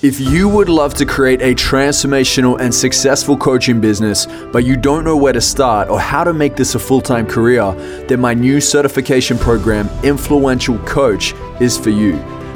If you would love to create a transformational and successful coaching business, but you don't know where to start or how to make this a full time career, then my new certification program, Influential Coach, is for you.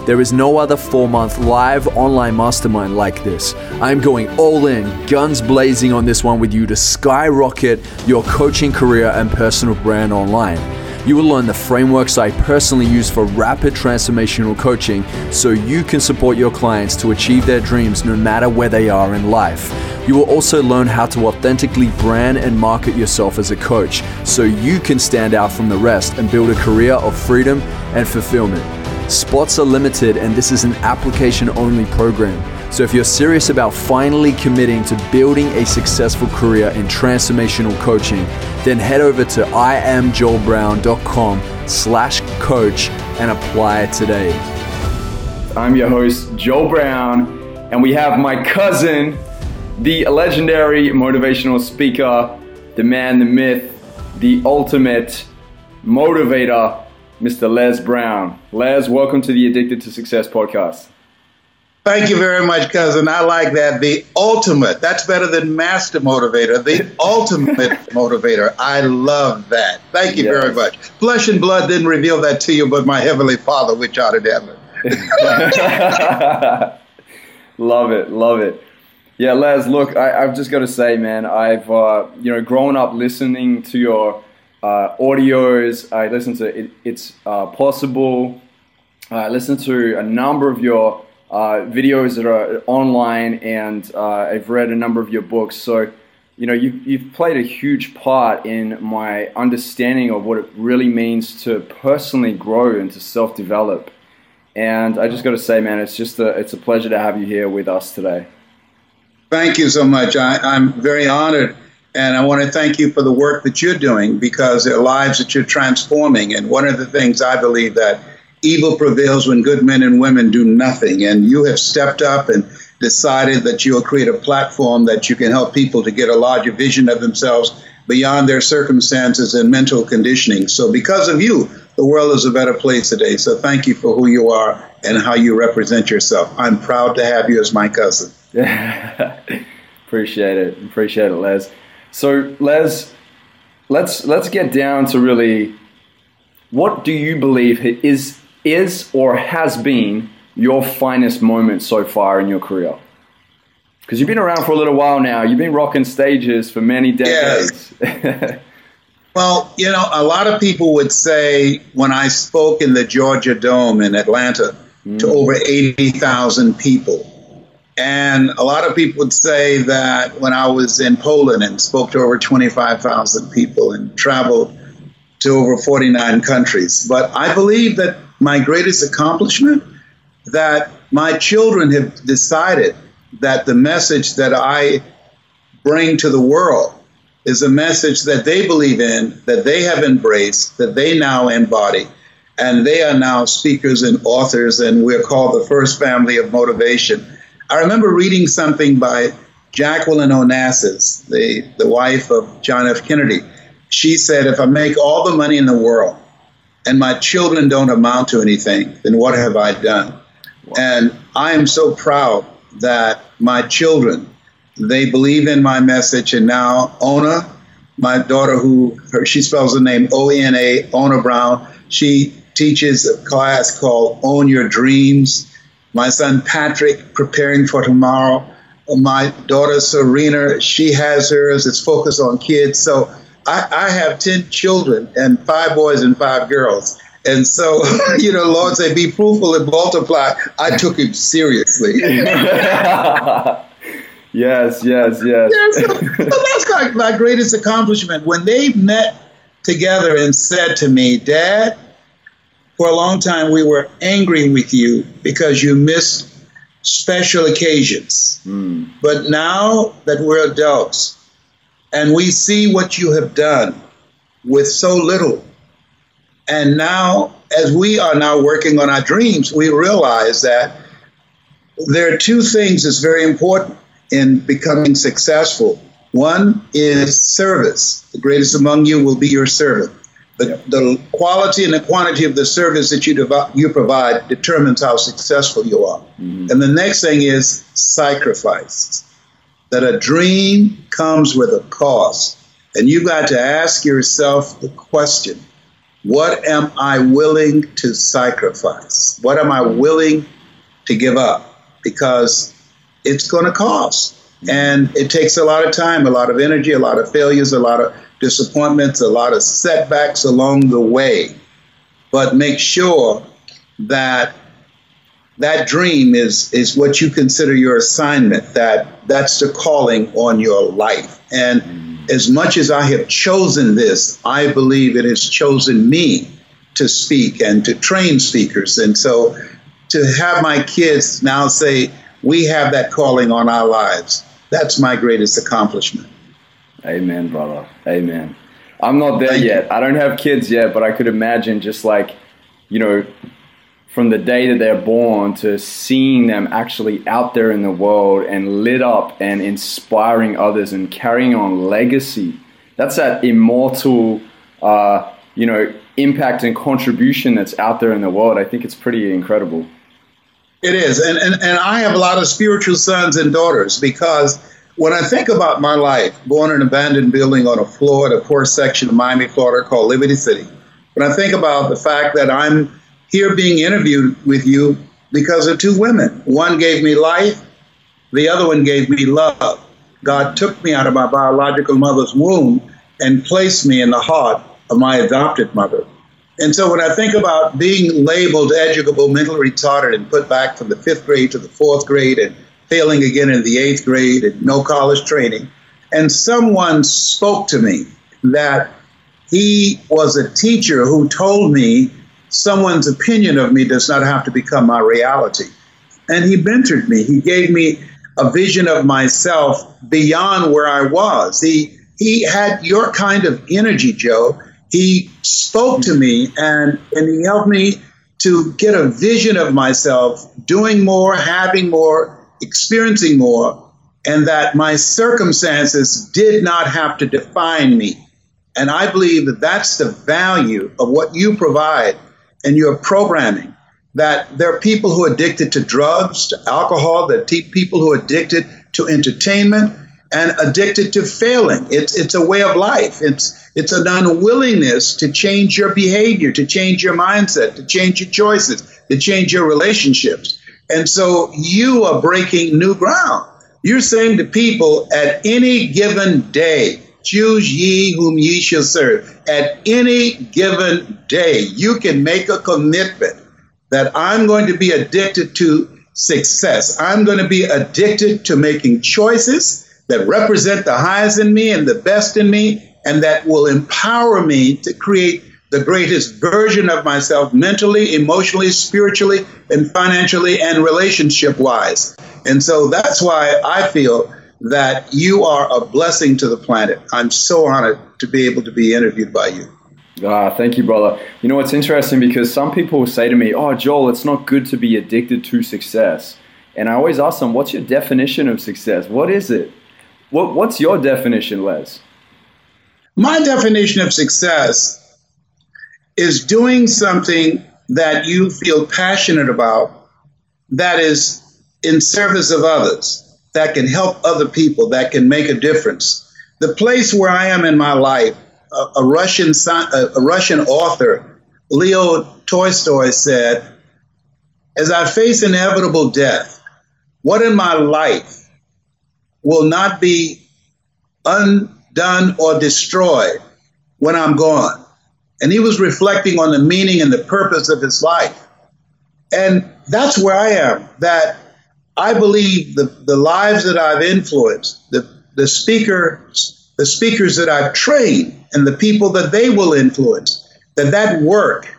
There is no other four month live online mastermind like this. I'm going all in, guns blazing on this one with you to skyrocket your coaching career and personal brand online. You will learn the frameworks I personally use for rapid transformational coaching so you can support your clients to achieve their dreams no matter where they are in life. You will also learn how to authentically brand and market yourself as a coach so you can stand out from the rest and build a career of freedom and fulfillment. Spots are limited, and this is an application only program. So, if you're serious about finally committing to building a successful career in transformational coaching, then head over to iamjoelbrown.com slash coach and apply today. I'm your host, Joel Brown, and we have my cousin, the legendary motivational speaker, the man, the myth, the ultimate motivator, Mr. Les Brown. Les, welcome to the Addicted to Success podcast. Thank you very much, cousin. I like that. The ultimate. That's better than master motivator. The ultimate motivator. I love that. Thank you yes. very much. Flesh and blood didn't reveal that to you, but my heavenly Father, which art in heaven. love it. Love it. Yeah, Les. Look, I, have just got to say, man. I've uh, you know grown up listening to your uh, audios. I listen to it, It's uh, Possible. I listen to a number of your uh, videos that are online, and uh, I've read a number of your books. So, you know, you, you've played a huge part in my understanding of what it really means to personally grow and to self develop. And I just got to say, man, it's just a, it's a pleasure to have you here with us today. Thank you so much. I, I'm very honored and I want to thank you for the work that you're doing because there are lives that you're transforming. And one of the things I believe that evil prevails when good men and women do nothing. And you have stepped up and decided that you will create a platform that you can help people to get a larger vision of themselves beyond their circumstances and mental conditioning. So, because of you, the world is a better place today. So, thank you for who you are and how you represent yourself. I'm proud to have you as my cousin. Appreciate it. Appreciate it, Les. So Les, let's let's get down to really what do you believe is is or has been your finest moment so far in your career? Because you've been around for a little while now. You've been rocking stages for many decades. Yes. well, you know, a lot of people would say when I spoke in the Georgia Dome in Atlanta mm. to over 80,000 people, and a lot of people would say that when I was in Poland and spoke to over 25,000 people and traveled to over 49 countries. But I believe that my greatest accomplishment that my children have decided that the message that I bring to the world is a message that they believe in, that they have embraced, that they now embody. And they are now speakers and authors, and we're called the first family of motivation. I remember reading something by Jacqueline Onassis, the, the wife of John F. Kennedy. She said, If I make all the money in the world and my children don't amount to anything, then what have I done? Wow. And I am so proud that my children, they believe in my message. And now Ona, my daughter, who her, she spells the name O N A, Ona Brown, she teaches a class called Own Your Dreams my son Patrick preparing for tomorrow. My daughter Serena, she has hers. It's focused on kids. So I, I have 10 children and five boys and five girls. And so, you know, Lord say, be fruitful and multiply. I took him seriously. yes, yes, yes. So, so that's like my greatest accomplishment. When they met together and said to me, Dad, for a long time we were angry with you because you missed special occasions. Mm. But now that we're adults and we see what you have done with so little, and now as we are now working on our dreams, we realize that there are two things that's very important in becoming successful. One is service. The greatest among you will be your servant. The, the quality and the quantity of the service that you, dev- you provide determines how successful you are. Mm-hmm. And the next thing is sacrifice. That a dream comes with a cost. And you've got to ask yourself the question what am I willing to sacrifice? What am I willing to give up? Because it's going to cost. And it takes a lot of time, a lot of energy, a lot of failures, a lot of disappointments, a lot of setbacks along the way. But make sure that that dream is is what you consider your assignment that that's the calling on your life and mm. as much as i have chosen this i believe it has chosen me to speak and to train speakers and so to have my kids now say we have that calling on our lives that's my greatest accomplishment. Amen, brother. Amen. I'm not there Thank yet. You. I don't have kids yet, but I could imagine just like, you know, from the day that they're born to seeing them actually out there in the world and lit up and inspiring others and carrying on legacy. That's that immortal, uh, you know, impact and contribution that's out there in the world. I think it's pretty incredible. It is. And, and, and I have a lot of spiritual sons and daughters because when I think about my life, born in an abandoned building on a floor at a poor section of Miami, Florida called Liberty City, when I think about the fact that I'm here being interviewed with you because of two women, one gave me life, the other one gave me love. God took me out of my biological mother's womb and placed me in the heart of my adopted mother. And so when I think about being labeled educable, mentally retarded, and put back from the fifth grade to the fourth grade and failing again in the eighth grade and no college training, and someone spoke to me that he was a teacher who told me someone's opinion of me does not have to become my reality. And he mentored me. He gave me a vision of myself beyond where I was. He he had your kind of energy, Joe he spoke to me and, and he helped me to get a vision of myself doing more, having more, experiencing more, and that my circumstances did not have to define me. And I believe that that's the value of what you provide in your programming. That there are people who are addicted to drugs, to alcohol, are people who are addicted to entertainment and addicted to failing. It's, it's a way of life. It's, it's an unwillingness to change your behavior, to change your mindset, to change your choices, to change your relationships. And so you are breaking new ground. You're saying to people at any given day, choose ye whom ye shall serve. At any given day, you can make a commitment that I'm going to be addicted to success. I'm going to be addicted to making choices that represent the highest in me and the best in me and that will empower me to create the greatest version of myself mentally, emotionally, spiritually, and financially and relationship wise. And so that's why I feel that you are a blessing to the planet. I'm so honored to be able to be interviewed by you. Ah, thank you, brother. You know, it's interesting because some people say to me, Oh, Joel, it's not good to be addicted to success. And I always ask them, What's your definition of success? What is it? What, what's your definition, Les? My definition of success is doing something that you feel passionate about that is in service of others, that can help other people, that can make a difference. The place where I am in my life, a, a Russian a Russian author, Leo Tolstoy said, "As I face inevitable death, what in my life will not be undone or destroyed when I'm gone. And he was reflecting on the meaning and the purpose of his life. And that's where I am, that I believe the, the lives that I've influenced, the, the speakers, the speakers that I've trained, and the people that they will influence, that that work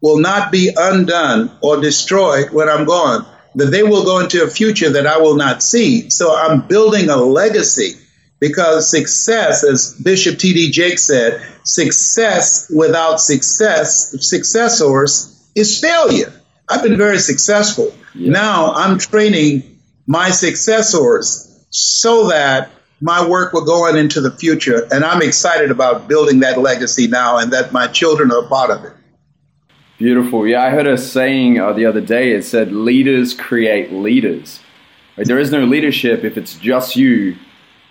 will not be undone or destroyed when I'm gone, that they will go into a future that I will not see. So I'm building a legacy because success, as Bishop T.D. Jakes said, success without success, successors, is failure. I've been very successful. Yeah. Now I'm training my successors so that my work will go on into the future. And I'm excited about building that legacy now and that my children are part of it. Beautiful. Yeah, I heard a saying uh, the other day. It said, leaders create leaders. Like, there is no leadership if it's just you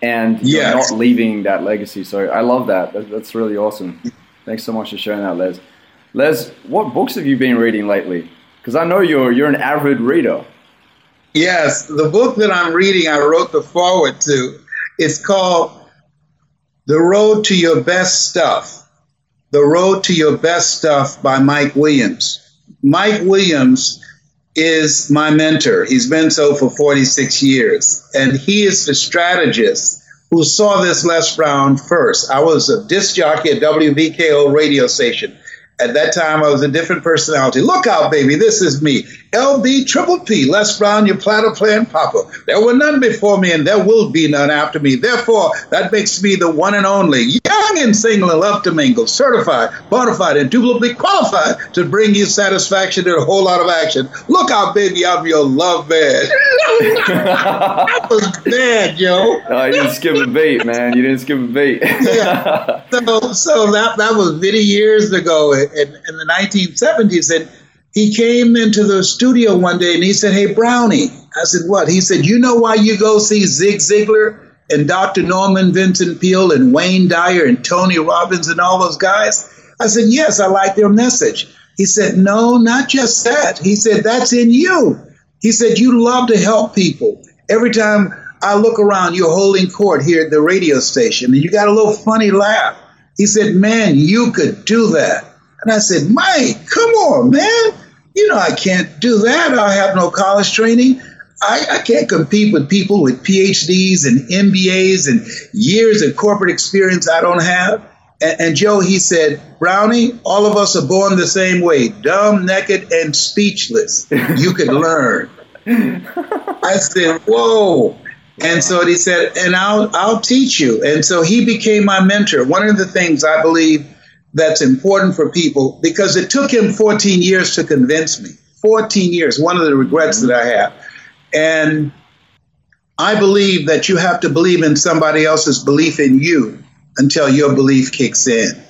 and you're not leaving that legacy. So I love that. That's really awesome. Thanks so much for sharing that, Les. Les, what books have you been reading lately? Because I know you're you're an avid reader. Yes, the book that I'm reading, I wrote the forward to. It's called The Road to Your Best Stuff. The Road to Your Best Stuff by Mike Williams. Mike Williams is my mentor. He's been so for 46 years. And he is the strategist who saw this Les Brown first. I was a disc jockey at WVKO radio station. At that time, I was a different personality. Look out, baby, this is me. LB Triple P, Les Brown, your platter playing papa. There were none before me, and there will be none after me. Therefore, that makes me the one and only, young and single and love to mingle, certified, bona fide, indubitably qualified to bring you satisfaction and a whole lot of action. Look out, baby, I'm your love man. that was bad, yo. Oh, you didn't skip a beat, man. You didn't skip a beat. yeah. So, so that, that was many years ago in, in the 1970s. And he came into the studio one day and he said, Hey, Brownie. I said, What? He said, You know why you go see Zig Ziglar and Dr. Norman Vincent Peale and Wayne Dyer and Tony Robbins and all those guys? I said, Yes, I like their message. He said, No, not just that. He said, That's in you. He said, You love to help people. Every time I look around, you're holding court here at the radio station and you got a little funny laugh. He said, Man, you could do that. And I said, Mike, come on, man. You know, I can't do that. I have no college training. I, I, can't compete with people with PhDs and MBAs and years of corporate experience I don't have. And, and, Joe, he said, Brownie, all of us are born the same way dumb, naked, and speechless. You could learn. I said, Whoa. And so he said, and I'll I'll teach you. And so he became my mentor. One of the things I believe that's important for people because it took him 14 years to convince me. 14 years, one of the regrets that I have. And I believe that you have to believe in somebody else's belief in you until your belief kicks in.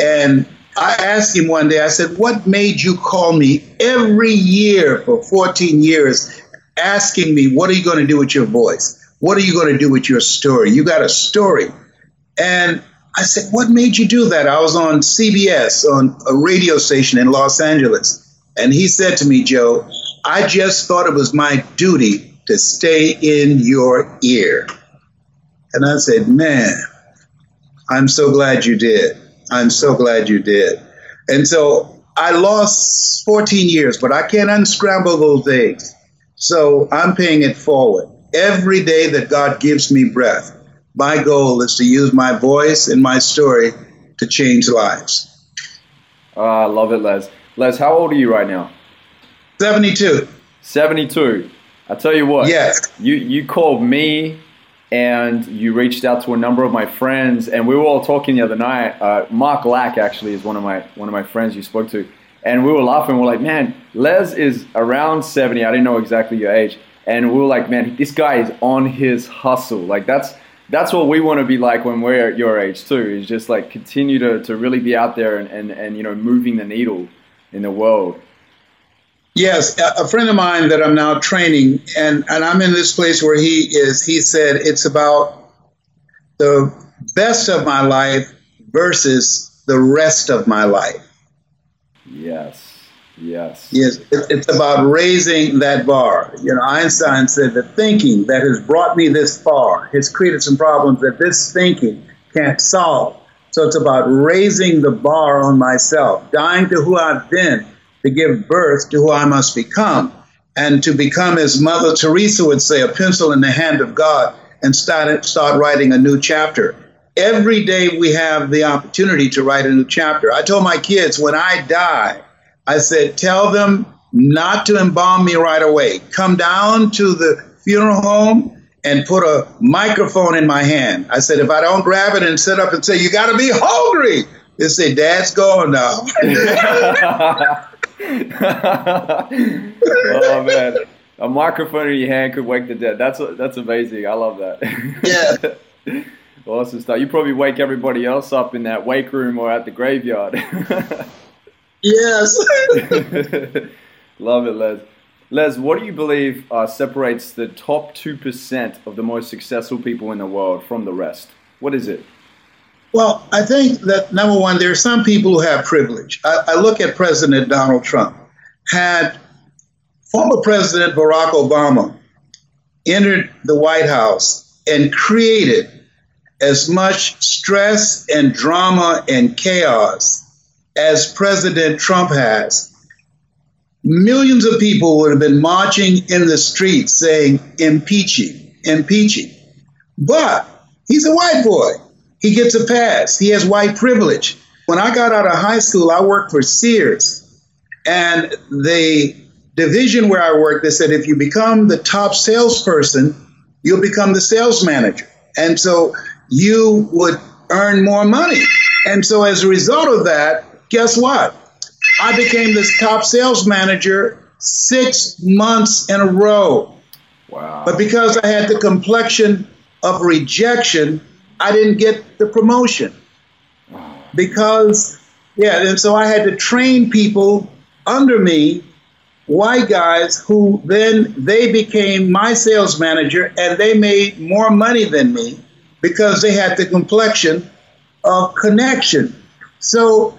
And I asked him one day, I said, What made you call me every year for 14 years asking me, What are you going to do with your voice? What are you going to do with your story? You got a story. And I said, What made you do that? I was on CBS, on a radio station in Los Angeles. And he said to me, Joe, I just thought it was my duty to stay in your ear. And I said, Man, I'm so glad you did. I'm so glad you did. And so I lost 14 years, but I can't unscramble those eggs. So I'm paying it forward. Every day that God gives me breath, my goal is to use my voice and my story to change lives. Oh, I love it, Les. Les, how old are you right now? 72. 72. I tell you what. Yes. You you called me and you reached out to a number of my friends and we were all talking the other night. Uh, Mark Lack actually is one of my one of my friends you spoke to. And we were laughing. We're like, man, Les is around 70. I didn't know exactly your age. And we were like, man, this guy is on his hustle. Like that's that's what we want to be like when we're at your age too. Is just like continue to, to really be out there and, and, and you know moving the needle in the world. Yes, a friend of mine that I'm now training, and, and I'm in this place where he is. He said it's about the best of my life versus the rest of my life. Yes. Yes. Yes, it's about raising that bar. You know, Einstein said the thinking that has brought me this far has created some problems that this thinking can't solve. So it's about raising the bar on myself, dying to who I've been to give birth to who I must become, and to become, as Mother Teresa would say, a pencil in the hand of God and start, start writing a new chapter. Every day we have the opportunity to write a new chapter. I told my kids when I die, I said, tell them not to embalm me right away. Come down to the funeral home and put a microphone in my hand. I said, if I don't grab it and sit up and say, you got to be hungry, they say, Dad's gone now. oh, man. A microphone in your hand could wake the dead. That's that's amazing. I love that. yeah. awesome stuff. You probably wake everybody else up in that wake room or at the graveyard. Yes. Love it, Les. Les, what do you believe uh, separates the top 2% of the most successful people in the world from the rest? What is it? Well, I think that number one, there are some people who have privilege. I, I look at President Donald Trump. Had former President Barack Obama entered the White House and created as much stress and drama and chaos as President Trump has, millions of people would have been marching in the streets saying, impeaching, impeaching. But he's a white boy. He gets a pass. He has white privilege. When I got out of high school, I worked for Sears. And the division where I worked, they said if you become the top salesperson, you'll become the sales manager. And so you would earn more money. And so as a result of that, guess what? I became this top sales manager six months in a row. Wow. But because I had the complexion of rejection, I didn't get the promotion. Because, yeah, and so I had to train people under me, white guys, who then they became my sales manager and they made more money than me because they had the complexion of connection. So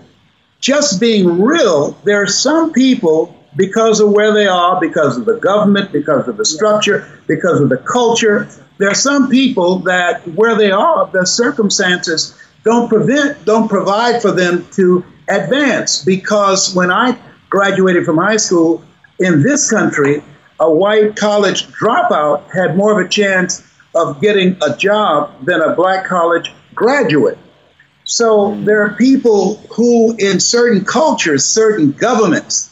just being real, there are some people, because of where they are, because of the government, because of the structure, because of the culture, there are some people that where they are, the circumstances don't prevent, don't provide for them to advance. Because when I graduated from high school in this country, a white college dropout had more of a chance of getting a job than a black college graduate. So there are people who, in certain cultures, certain governments,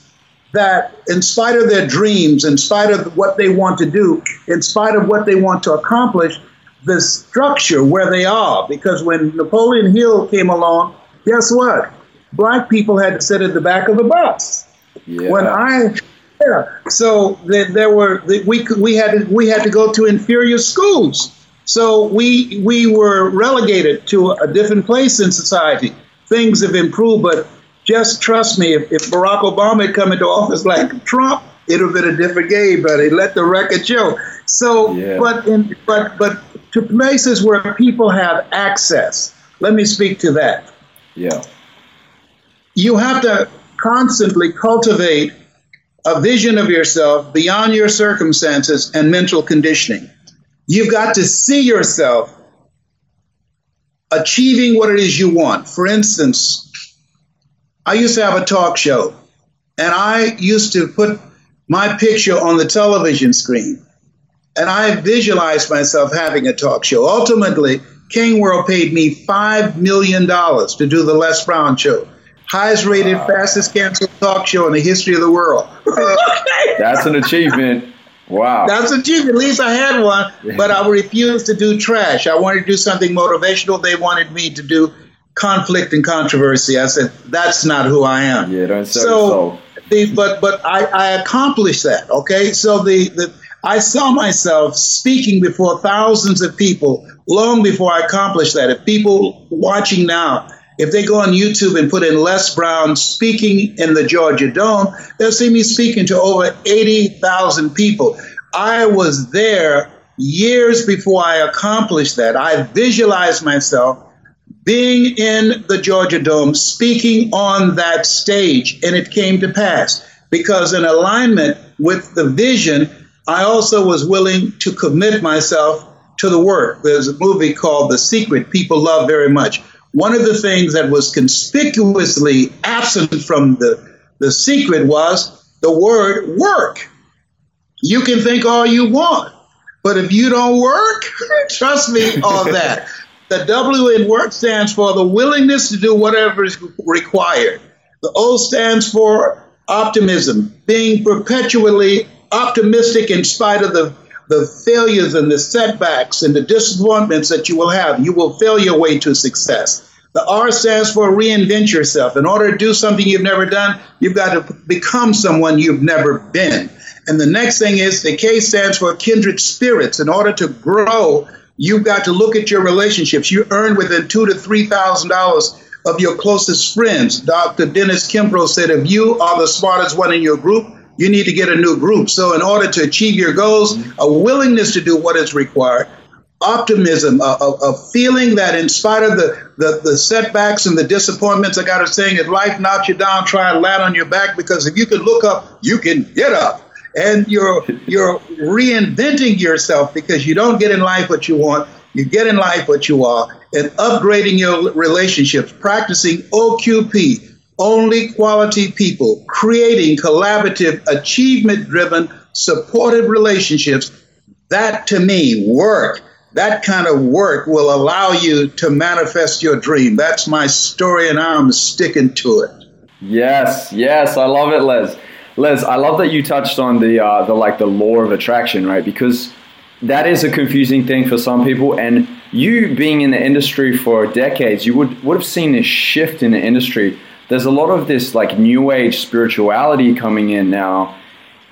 that in spite of their dreams, in spite of what they want to do, in spite of what they want to accomplish, the structure where they are. Because when Napoleon Hill came along, guess what? Black people had to sit at the back of the bus. Yeah. When I yeah, so there, there were we we had to, we had to go to inferior schools so we we were relegated to a different place in society. Things have improved, but just trust me, if, if Barack Obama had come into office like Trump, it would have been a different game, buddy. Let the record show. So, Yeah. but in but but to places where people have access. Let me speak to that. Yeah. You have to constantly cultivate a vision of yourself beyond your circumstances and mental conditioning. You've got to see yourself achieving what it is you want. For instance, I used to have a talk show, and I used to put my picture on the television screen. And I visualized myself having a talk show. Ultimately, King World paid me $5 million to do the Les Brown show. Highest rated, fastest canceled talk show in the history of the world. That's an achievement. Wow. That's a cheap. At least I had one, but I refused to do trash. I wanted to do something motivational. They wanted me to do conflict and controversy. I said, that's not who I am. Yeah, don't your So, the, but but I, I accomplished that. Okay, so the, the I saw myself speaking before thousands of people long before I accomplished that. If people watching now, if they go on YouTube and put in Les Brown speaking in the Georgia Dome, they'll see me speaking to over 80,000 people. I was there years before I accomplished that. I visualized myself being in the Georgia Dome, speaking on that stage, and it came to pass because, in alignment with the vision, I also was willing to commit myself to the work. There's a movie called The Secret, people love very much. One of the things that was conspicuously absent from the, the secret was the word work. You can think all you want, but if you don't work, trust me on that. The W in work stands for the willingness to do whatever is required. The O stands for optimism, being perpetually optimistic in spite of the, the failures and the setbacks and the disappointments that you will have. You will fail your way to success. The R stands for reinvent yourself. In order to do something you've never done, you've got to become someone you've never been. And the next thing is the K stands for kindred spirits. In order to grow You've got to look at your relationships. You earn within two to three thousand dollars of your closest friends. Dr. Dennis Kimbro said, if you are the smartest one in your group, you need to get a new group. So, in order to achieve your goals, a willingness to do what is required, optimism, a, a, a feeling that in spite of the, the, the, setbacks and the disappointments, I got to saying, if life knocks you down, try and land on your back because if you can look up, you can get up. And you're you're reinventing yourself because you don't get in life what you want, you get in life what you are, and upgrading your relationships, practicing OQP, only quality people, creating collaborative, achievement driven, supportive relationships. That to me, work. That kind of work will allow you to manifest your dream. That's my story, and I'm sticking to it. Yes, yes, I love it, Les. Les, I love that you touched on the uh, the like the law of attraction, right? Because that is a confusing thing for some people, and you being in the industry for decades, you would would have seen this shift in the industry there's a lot of this like new age spirituality coming in now.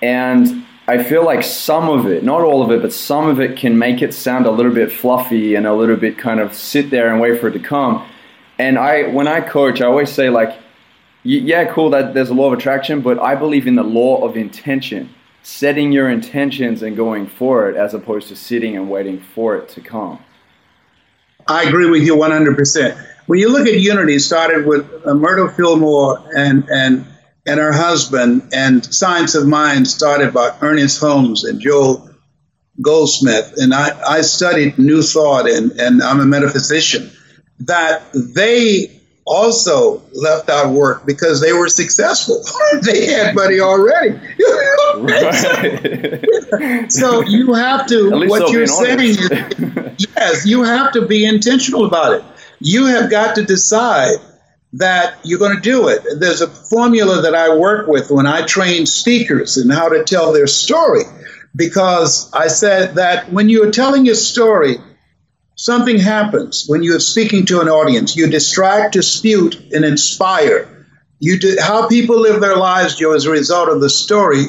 And I feel like some of it, not all of it, but some of it can make it sound a little bit fluffy and a little bit kind of sit there and wait for it to come. And I, when I coach, I always say like, yeah, cool that there's a law of attraction, but I believe in the law of intention, setting your intentions and going for it as opposed to sitting and waiting for it to come. I agree with you 100% when you look at Unity, started with uh, Myrtle Fillmore and and and her husband, and Science of Mind started by Ernest Holmes and Joel Goldsmith, and I, I studied New Thought, and, and I'm a metaphysician. That they also left out work because they were successful. they had money already. so you have to, what you're saying is, yes, you have to be intentional about it you have got to decide that you're going to do it. There's a formula that I work with when I train speakers and how to tell their story, because I said that when you're telling your story, something happens when you're speaking to an audience. You distract, dispute, and inspire. You do, how people live their lives, Joe, as a result of the story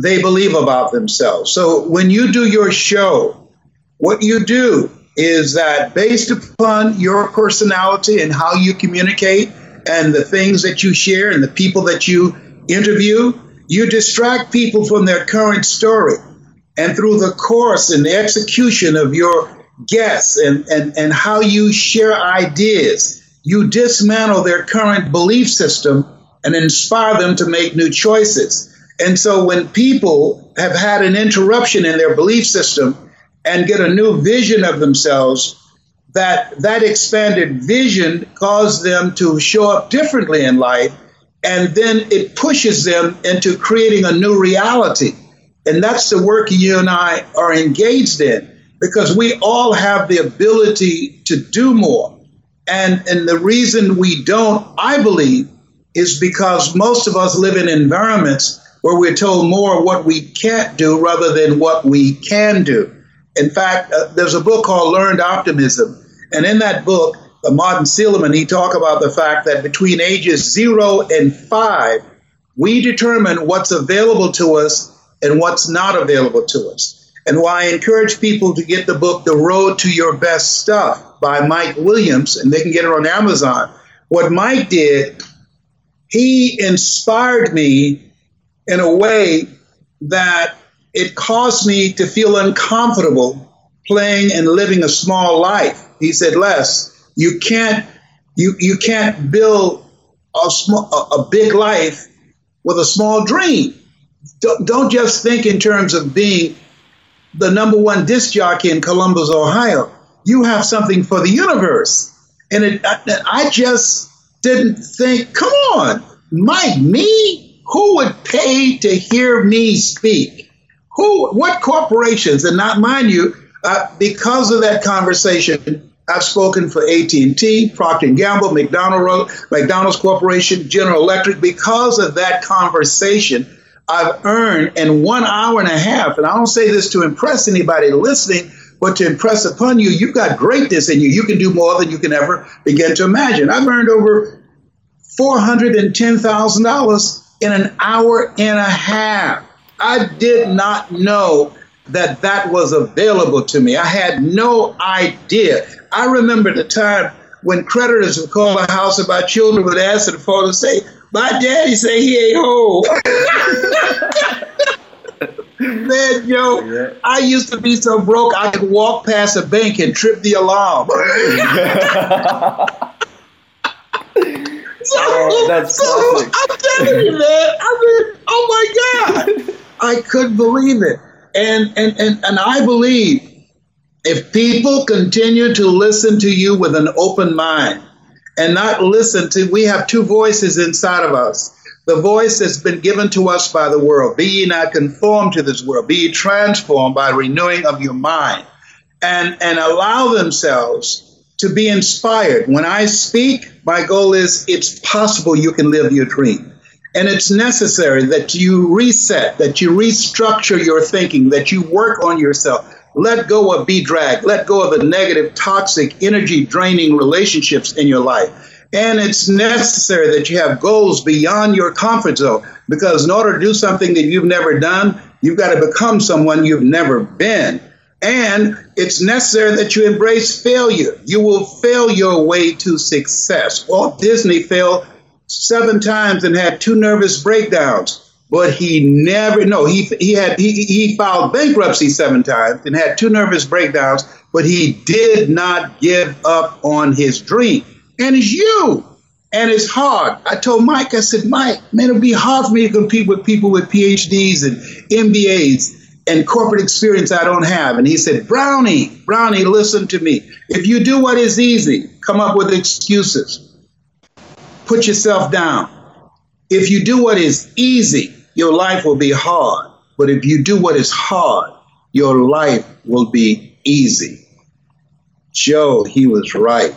they believe about themselves. So when you do your show, what you do is that based upon your personality and how you communicate and the things that you share and the people that you interview, you distract people from their current story. And through the course and the execution of your guests and, and, and how you share ideas, you dismantle their current belief system and inspire them to make new choices. And so when people have had an interruption in their belief system, and get a new vision of themselves, that that expanded vision caused them to show up differently in life, and then it pushes them into creating a new reality. And that's the work you and I are engaged in because we all have the ability to do more. And, and the reason we don't, I believe, is because most of us live in environments where we're told more what we can't do rather than what we can do. In fact, uh, there's a book called Learned Optimism. And in that book, uh, Martin Seligman, he talk about the fact that between ages zero and five, we determine what's available to us and what's not available to us. And why I encourage people to get the book The Road to Your Best Stuff by Mike Williams, and they can get it on Amazon. What Mike did, he inspired me in a way that it caused me to feel uncomfortable playing and living a small life. He said, Les, you can't you you can't build a small a, a big life with a small dream. Don't, don't just think in terms of being the number one disc jockey in Columbus, Ohio. You have something for the universe. And it, I, I just didn't think, come on, Mike, me? Who would pay to hear me speak? Who, what corporations, and not mind you, uh, because of that conversation, I've spoken for AT&T, Procter & Gamble, McDonald, McDonald's Corporation, General Electric. Because of that conversation, I've earned in one hour and a half, and I don't say this to impress anybody listening, but to impress upon you, you've got greatness in you. You can do more than you can ever begin to imagine. I've earned over $410,000 in an hour and a half. I did not know that that was available to me. I had no idea. I remember the time when creditors would call the house about children would ask the and say, "My daddy say he ain't home." Man, yo, yeah. I used to be so broke I could walk past a bank and trip the alarm. so, oh, that's so I'm telling you, man. I mean, oh my God, I couldn't believe it. And and and and I believe if people continue to listen to you with an open mind and not listen to, we have two voices inside of us the voice that's been given to us by the world. Be ye not conformed to this world, be ye transformed by renewing of your mind, and, and allow themselves to be inspired. When I speak, my goal is it's possible you can live your dream. And it's necessary that you reset, that you restructure your thinking, that you work on yourself. Let go of be drag, let go of the negative, toxic, energy draining relationships in your life and it's necessary that you have goals beyond your comfort zone because in order to do something that you've never done, you've got to become someone you've never been. And it's necessary that you embrace failure. You will fail your way to success. Walt Disney failed seven times and had two nervous breakdowns. But he never, no, he, he had, he, he filed bankruptcy seven times and had two nervous breakdowns, but he did not give up on his dream and it's you. And it's hard. I told Mike, I said, Mike, man, it'll be hard for me to compete with people with PhDs and MBAs and corporate experience I don't have. And he said, Brownie, Brownie, listen to me. If you do what is easy, come up with excuses. Put yourself down. If you do what is easy, your life will be hard. But if you do what is hard, your life will be easy. Joe, he was right.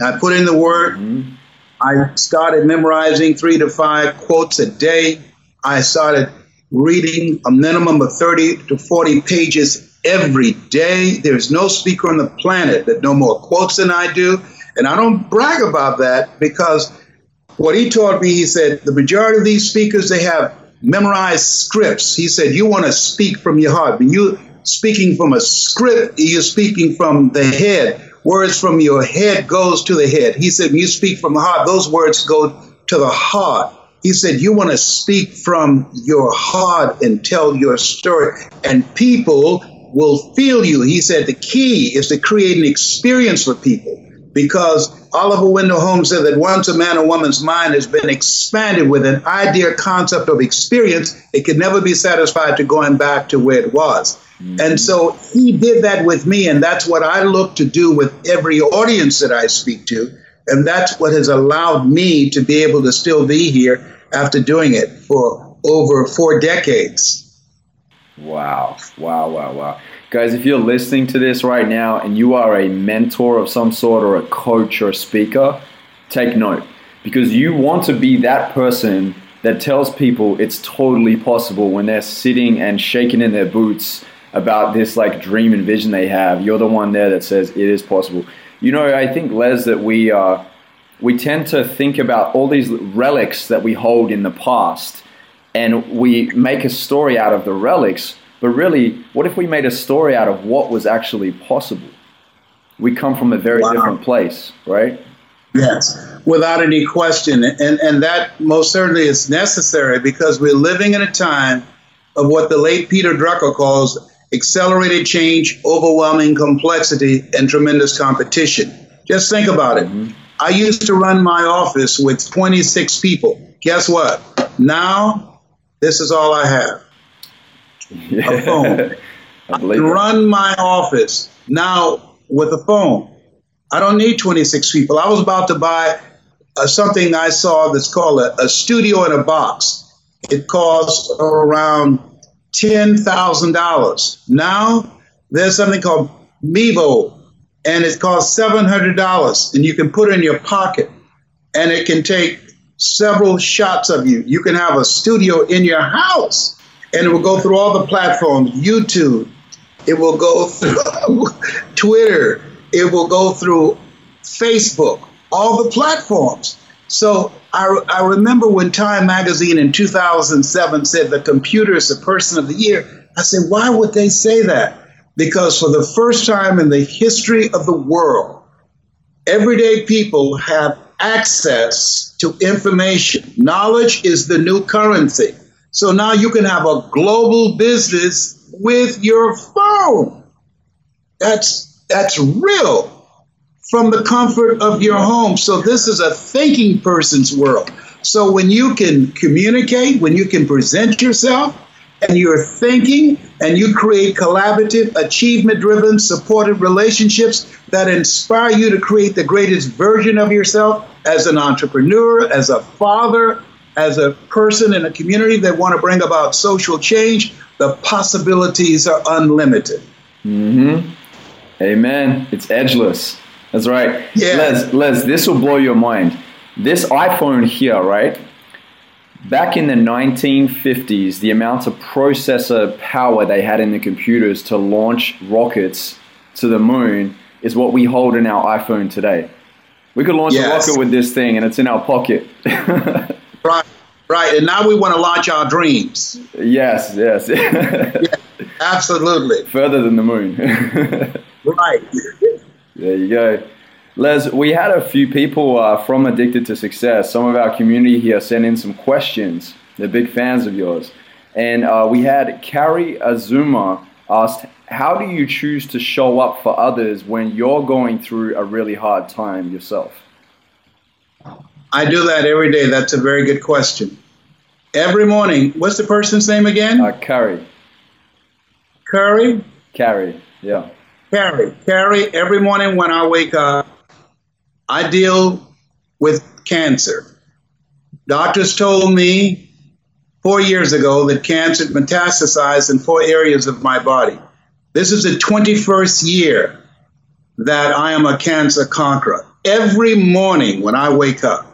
I put in the work. Mm-hmm. I started memorizing three to five quotes a day. I started reading a minimum of 30 to 40 pages every day. There's no speaker on the planet that know more quotes than I do. And I don't brag about that because what he taught me, he said, the majority of these speakers, they have memorized scripts. He said, you want to speak from your heart. When you speaking from a script, you're speaking from the head words from your head goes to the head. He said, when you speak from the heart, those words go to the heart. He said, you want to speak from your heart and tell your story, and people will feel you. He said, the key is to create an experience for people because Oliver Wendell Holmes said that once a man or woman's mind has been expanded with an idea, concept of experience, it can never be satisfied to going back to where it was. Mm-hmm. And so he did that with me, and that's what I look to do with every audience that I speak to. And that's what has allowed me to be able to still be here after doing it for over four decades. Wow, wow, wow, wow. Guys, if you're listening to this right now and you are a mentor of some sort or a coach or a speaker, take note because you want to be that person that tells people it's totally possible when they're sitting and shaking in their boots about this like dream and vision they have. You're the one there that says it is possible. You know, I think Les that we uh, we tend to think about all these relics that we hold in the past, and we make a story out of the relics. But really, what if we made a story out of what was actually possible? We come from a very wow. different place, right? Yes, without any question. And, and that most certainly is necessary because we're living in a time of what the late Peter Drucker calls accelerated change, overwhelming complexity, and tremendous competition. Just think about it. Mm-hmm. I used to run my office with 26 people. Guess what? Now, this is all I have. A phone. I, I can that. run my office now with a phone. I don't need 26 people. I was about to buy uh, something I saw that's called a, a studio in a box. It costs around $10,000. Now there's something called Mevo, and it costs $700, and you can put it in your pocket, and it can take several shots of you. You can have a studio in your house, and it will go through all the platforms YouTube, it will go through Twitter, it will go through Facebook, all the platforms. So I, I remember when Time magazine in 2007 said the computer is the person of the year. I said, why would they say that? Because for the first time in the history of the world, everyday people have access to information. Knowledge is the new currency. So now you can have a global business with your phone. That's that's real from the comfort of your home. So this is a thinking person's world. So when you can communicate, when you can present yourself, and you're thinking and you create collaborative, achievement driven, supported relationships that inspire you to create the greatest version of yourself as an entrepreneur, as a father, as a person in a community that want to bring about social change, the possibilities are unlimited. Mm-hmm. Amen. It's edgeless. That's right. Yeah. Les, Les, this will blow your mind. This iPhone here, right? Back in the 1950s, the amount of processor power they had in the computers to launch rockets to the moon is what we hold in our iPhone today. We could launch yes. a rocket with this thing and it's in our pocket. right, right. And now we want to launch our dreams. Yes, yes. yeah, absolutely. Further than the moon. right. There you go. Les, we had a few people uh, from Addicted to Success. Some of our community here sent in some questions. They're big fans of yours. And uh, we had Carrie Azuma asked, How do you choose to show up for others when you're going through a really hard time yourself? I do that every day. That's a very good question. Every morning, what's the person's name again? Uh, Carrie. Curry? Carrie, yeah. Carrie. Carrie, every morning when I wake up, I deal with cancer. Doctors told me four years ago that cancer metastasized in four areas of my body. This is the 21st year that I am a cancer conqueror. Every morning when I wake up,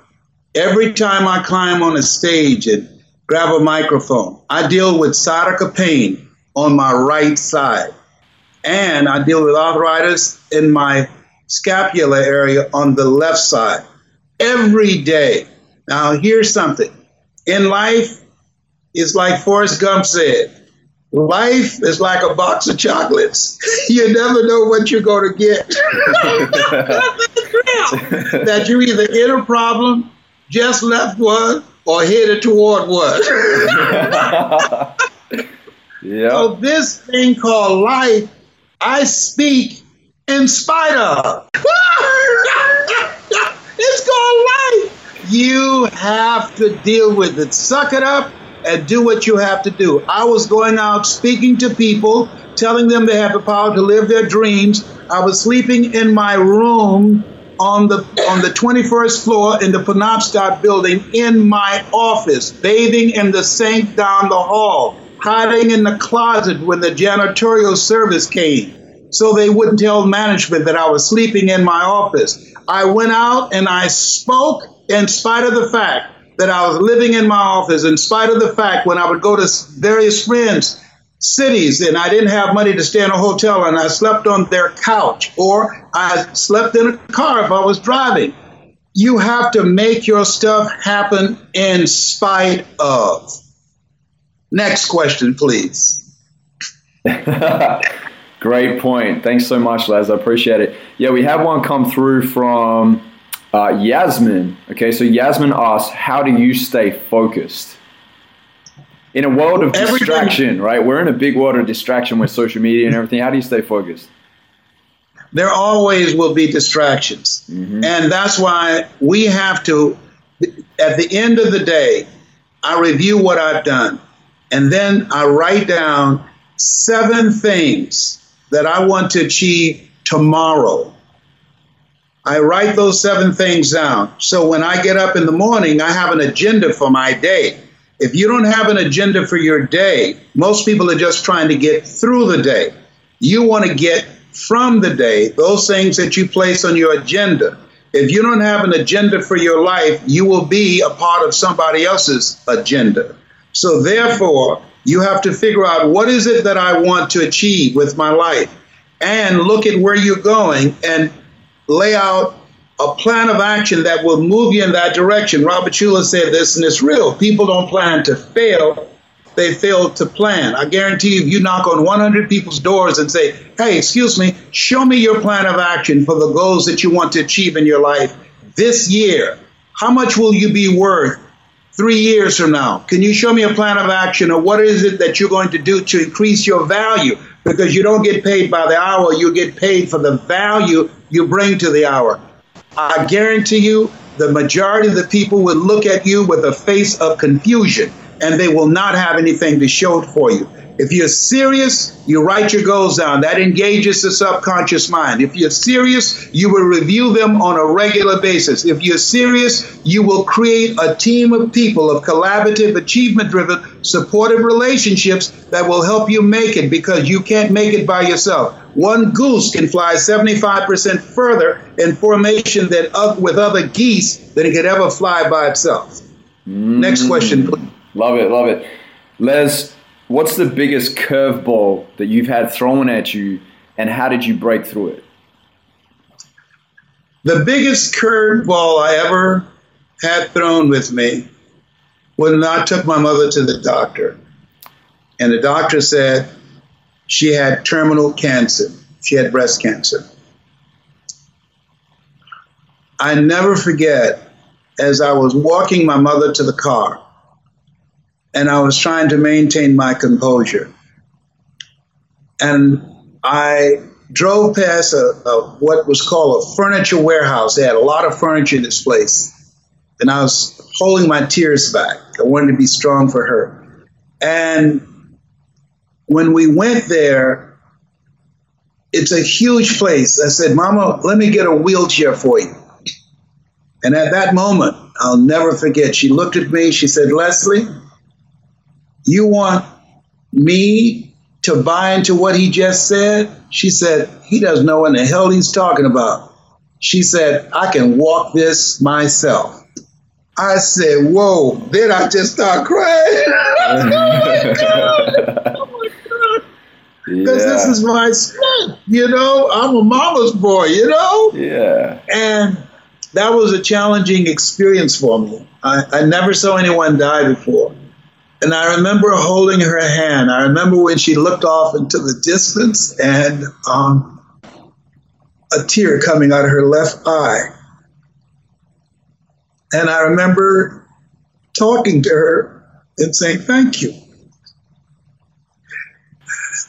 every time I climb on a stage and grab a microphone, I deal with sciatica pain on my right side. And I deal with arthritis in my scapular area on the left side every day. Now, here's something in life, it's like Forrest Gump said life is like a box of chocolates. you never know what you're going to get. that you either in a problem, just left one, or headed toward one. yeah. So this thing called life, I speak in spite of. it's called life. You have to deal with it. Suck it up and do what you have to do. I was going out speaking to people, telling them they have the power to live their dreams. I was sleeping in my room on the on the 21st floor in the Penobscot building in my office, bathing in the sink down the hall, hiding in the closet when the janitorial service came so they wouldn't tell management that I was sleeping in my office. I went out and I spoke in spite of the fact that I was living in my office, in spite of the fact when I would go to various friends' cities and I didn't have money to stay in a hotel and I slept on their couch or I slept in a car if I was driving. You have to make your stuff happen in spite of. Next question, please. Great point. Thanks so much, Les. I appreciate it. Yeah, we have one come through from uh, Yasmin. Okay, so Yasmin asks, How do you stay focused? In a world of distraction, right? We're in a big world of distraction with social media and everything. How do you stay focused? There always will be distractions. Mm-hmm. And that's why we have to, at the end of the day, I review what I've done. And then I write down seven things that I want to achieve tomorrow. I write those seven things down. So when I get up in the morning, I have an agenda for my day. If you don't have an agenda for your day, most people are just trying to get through the day. You want to get from the day those things that you place on your agenda. If you don't have an agenda for your life, you will be a part of somebody else's agenda. So therefore, you have to figure out what is it that I want to achieve with my life and look at where you're going and lay out a plan of action that will move you in that direction. Robert Schuller said this, and it's real. People don't plan to fail, they fail to plan. I guarantee you, if you knock on 100 people's doors and say, hey, excuse me, show me your plan of action for the goals that you want to achieve in your life this year, how much will you be worth three years from now? Can you show me a plan of action or what is it that you're going to do to increase your value? Because you don't get paid by the hour, you get paid for the value you bring to the hour. I guarantee you, the majority of the people will look at you with a face of confusion and they will not have anything to show for you. If you're serious, you write your goals down. That engages the subconscious mind. If you're serious, you will review them on a regular basis. If you're serious, you will create a team of people of collaborative, achievement driven, supportive relationships that will help you make it because you can't make it by yourself. One goose can fly 75% further in formation than with other geese than it could ever fly by itself. Mm. Next question, please. Love it, love it. Les, what's the biggest curveball that you've had thrown at you, and how did you break through it? The biggest curveball I ever had thrown with me when I took my mother to the doctor. And the doctor said she had terminal cancer. She had breast cancer. I never forget as I was walking my mother to the car, and I was trying to maintain my composure. And I drove past a, a, what was called a furniture warehouse. They had a lot of furniture in this place, and I was holding my tears back. I wanted to be strong for her. And when we went there, it's a huge place. I said, "Mama, let me get a wheelchair for you." And at that moment, I'll never forget. She looked at me. She said, "Leslie." You want me to buy into what he just said? She said, He doesn't know what the hell he's talking about. She said, I can walk this myself. I said, Whoa. Then I just start crying. oh my God. Oh my God. Because yeah. this is my son, you know. I'm a mama's boy, you know. Yeah. And that was a challenging experience for me. I, I never saw anyone die before. And I remember holding her hand. I remember when she looked off into the distance and um, a tear coming out of her left eye. And I remember talking to her and saying, Thank you.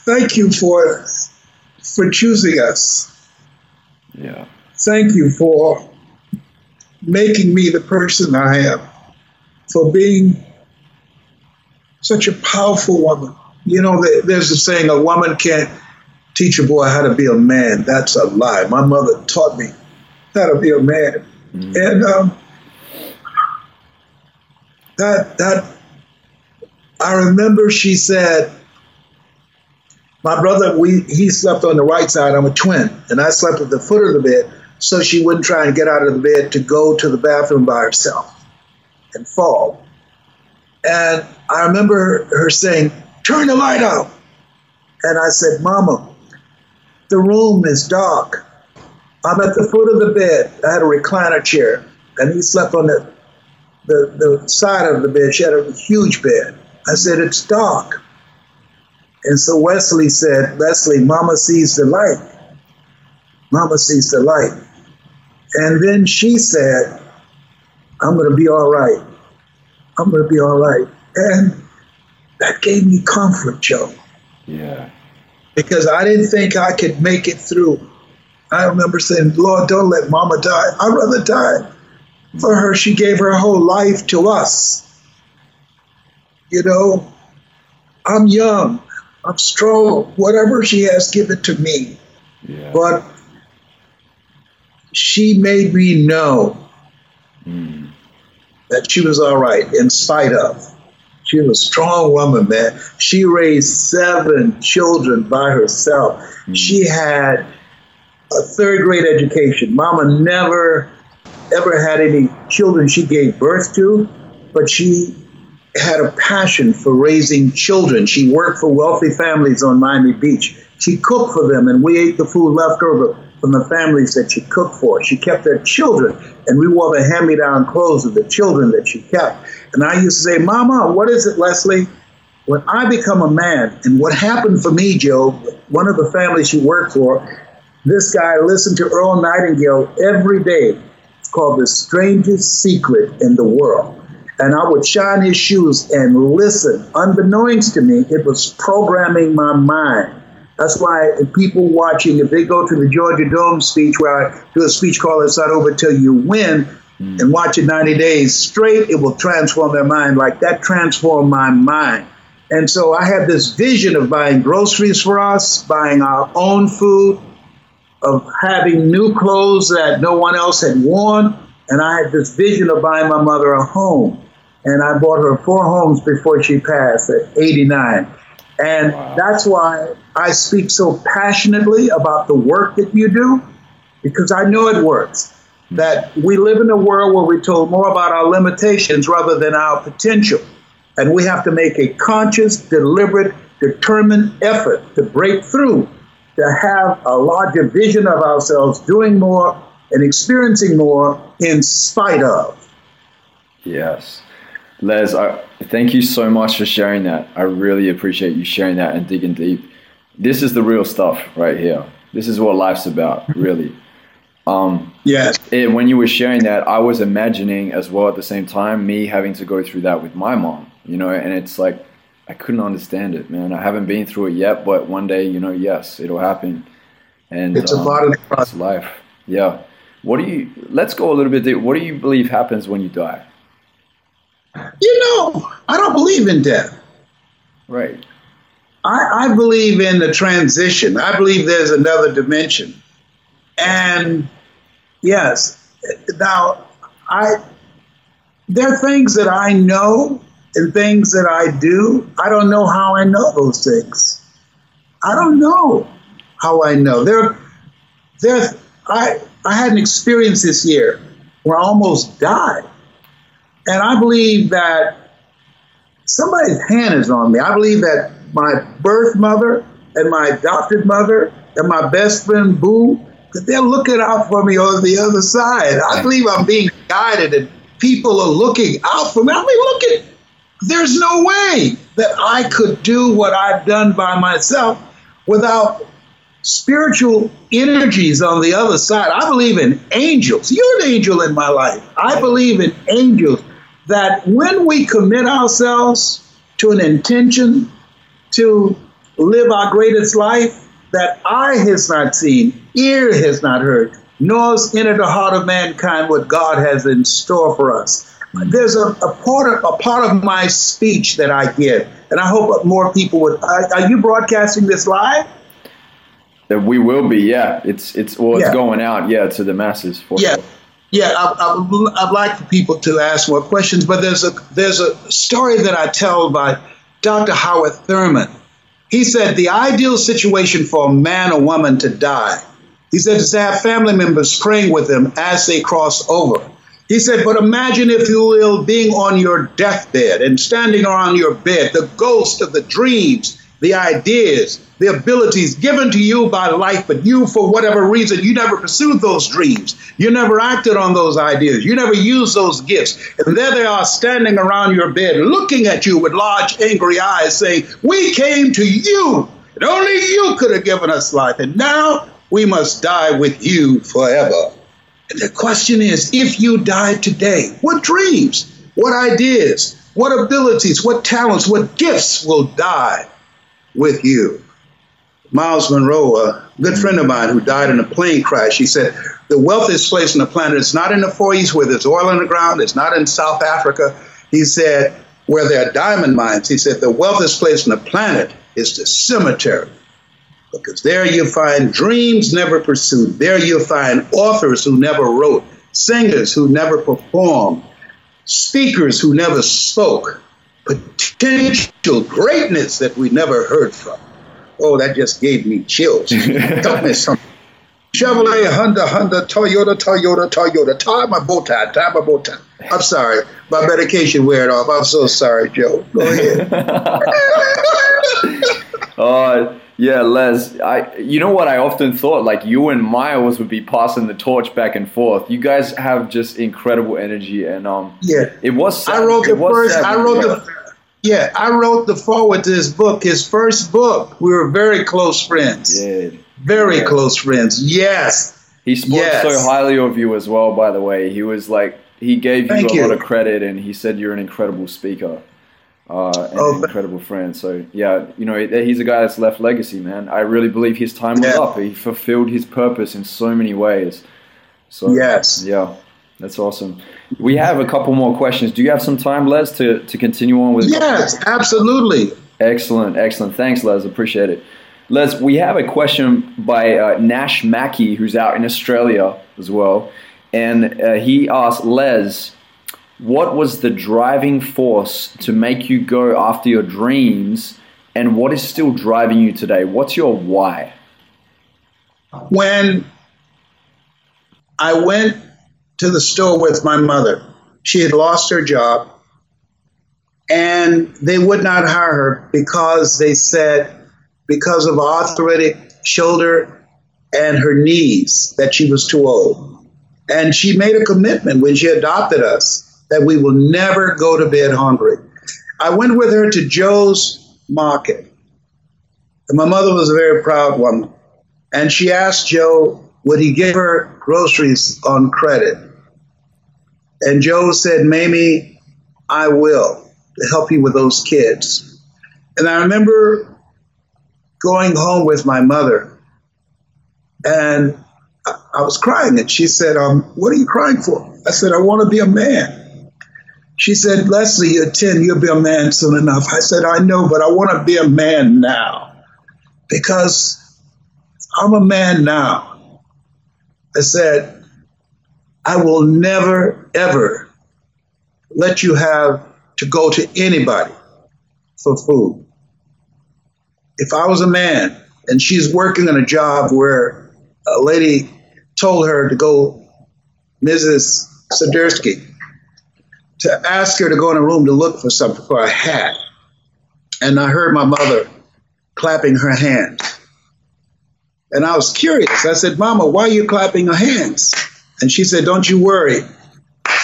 Thank you for, for choosing us. Yeah. Thank you for making me the person I am, for being such a powerful woman. You know, there's a saying, a woman can't teach a boy how to be a man. That's a lie. My mother taught me how to be a man. Mm-hmm. And um, that, that, I remember she said, my brother, we he slept on the right side. I'm a twin, and I slept at the foot of the bed, so she wouldn't try and get out of the bed to go to the bathroom by herself and fall. And I remember her saying, Turn the light out. And I said, Mama, the room is dark. I'm at the foot of the bed. I had a recliner chair, and he slept on the, the, the side of the bed. She had a huge bed. I said, It's dark. And so Wesley said, Leslie, Mama sees the light. Mama sees the light. And then she said, I'm going to be all right. I'm going to be all right. And that gave me comfort, Joe. Yeah. Because I didn't think I could make it through. I remember saying, Lord, don't let mama die. I'd rather die for her. She gave her whole life to us. You know, I'm young, I'm strong, whatever she has given to me. Yeah. But she made me know mm that she was all right in spite of. She was a strong woman, man. She raised seven children by herself. Mm-hmm. She had a third grade education. Mama never, ever had any children she gave birth to, but she had a passion for raising children. She worked for wealthy families on Miami Beach. She cooked for them, and we ate the food left over from the families that she cooked for. She kept their children, and we wore the hand me down clothes of the children that she kept. And I used to say, Mama, what is it, Leslie? when I become a man, and what happened for me, Joe, one of the families you work for, this guy listened to Earl Nightingale every day. It's called The Strangest Secret in the World. And I would shine his shoes and listen. Unbeknownst to me, it was programming my mind. That's why people watching, if they go to the Georgia Dome speech where I do a speech called It's Not Over Till You Win, mm. and watch it 90 days straight, it will transform their mind. Like that transformed my mind. And so I had this vision of buying groceries for us, buying our own food, of having new clothes that no one else had worn. And I had this vision of buying my mother a home. And I bought her four homes before she passed at 89. And wow. that's why I speak so passionately about the work that you do, because I know it works. That we live in a world where we're told more about our limitations rather than our potential. And we have to make a conscious, deliberate, determined effort to break through, to have a larger vision of ourselves, doing more and experiencing more in spite of. Yes. Les, I, thank you so much for sharing that. I really appreciate you sharing that and digging deep. This is the real stuff right here. This is what life's about, really. Um, yes. It, when you were sharing that, I was imagining as well at the same time me having to go through that with my mom you know, and it's like I couldn't understand it, man. I haven't been through it yet, but one day, you know, yes, it'll happen. And it's um, a part of the process. life. Yeah. What do you? Let's go a little bit. deeper. What do you believe happens when you die? You know, I don't believe in death. Right. I, I believe in the transition. I believe there's another dimension, and yes, now I there are things that I know and things that I do, I don't know how I know those things. I don't know how I know. There, there. I I had an experience this year where I almost died, and I believe that somebody's hand is on me. I believe that my birth mother and my adopted mother and my best friend Boo they're looking out for me on the other side. I believe I'm being guided and people are looking out for me. I mean, look at there's no way that I could do what I've done by myself without spiritual energies on the other side. I believe in angels. You're an angel in my life. I believe in angels that when we commit ourselves to an intention to live our greatest life, that eye has not seen, ear has not heard, nor has entered the heart of mankind what God has in store for us there's a, a, part of a part of my speech that I give, and I hope more people would. Are, are you broadcasting this live? That we will be, yeah. It's it's well, it's yeah. going out, yeah, to the masses. For yeah, sure. yeah. I, I'd like for people to ask more questions, but there's a there's a story that I tell by Dr. Howard Thurman. He said the ideal situation for a man or woman to die. He said is to have family members praying with them as they cross over. He said, But imagine, if you will, being on your deathbed and standing around your bed, the ghost of the dreams, the ideas, the abilities given to you by life, but you, for whatever reason, you never pursued those dreams. You never acted on those ideas. You never used those gifts. And there they are standing around your bed, looking at you with large, angry eyes, saying, We came to you, and only you could have given us life. And now we must die with you forever. And the question is if you died today, what dreams, what ideas, what abilities, what talents, what gifts will die with you? Myles Munroe, a good mm. friend of mine who died in a plane crash, he said, The wealthiest place on the planet is not in the Far East where there's oil in the ground, it's not in South Africa. He said, Where there are diamond mines, he said, The wealthiest place on the planet is the cemetery because there you'll find dreams never pursued. There you'll find authors who never wrote, singers who never performed, speakers who never spoke, potential greatness that we never heard from. Oh, that just gave me chills. Tell me something. Chevrolet, Honda, Honda, Toyota, Toyota, Toyota. Tie my bow tie, tie my bow tie. I'm sorry. My medication wearing off. I'm so sorry, Joe. Go ahead. uh, yeah, Les. I, you know what I often thought, like you and Myles would be passing the torch back and forth. You guys have just incredible energy, and um, yeah, it was. Sad. I wrote the first. I wrote the. Yeah, I wrote the forward to his book, his first book. We were very close friends. Yeah. Very yeah. close friends. Yes. He spoke yes. so highly of you as well, by the way. He was like, he gave you Thank a you. lot of credit and he said you're an incredible speaker. Uh, and oh, an incredible friend. So yeah, you know, he's a guy that's left legacy, man. I really believe his time was yeah. up. He fulfilled his purpose in so many ways. So yes, yeah, that's awesome. We have a couple more questions. Do you have some time, Les, to, to continue on with? Yes, absolutely. Excellent, excellent. Thanks, Les. Appreciate it. Les, we have a question by uh, Nash Mackey, who's out in Australia as well. And uh, he asked Les, what was the driving force to make you go after your dreams? And what is still driving you today? What's your why? When I went to the store with my mother, she had lost her job and they would not hire her because they said because of arthritic shoulder and her knees that she was too old. And she made a commitment when she adopted us that we will never go to bed hungry. I went with her to Joe's market. And my mother was a very proud woman. And she asked Joe, would he give her groceries on credit? And Joe said, Mamie, I will to help you with those kids. And I remember going home with my mother, and I was crying, and she said, um, What are you crying for? I said, I want to be a man. She said, Leslie, you're 10, you'll be a man soon enough. I said, I know, but I want to be a man now because I'm a man now. I said, I will never, ever let you have to go to anybody for food if I was a man and she's working in a job where a lady told her to go, Mrs. Sadirsky, to ask her to go in a room to look for something for a hat. And I heard my mother clapping her hands. And I was curious. I said, Mama, why are you clapping your hands? And she said, Don't you worry.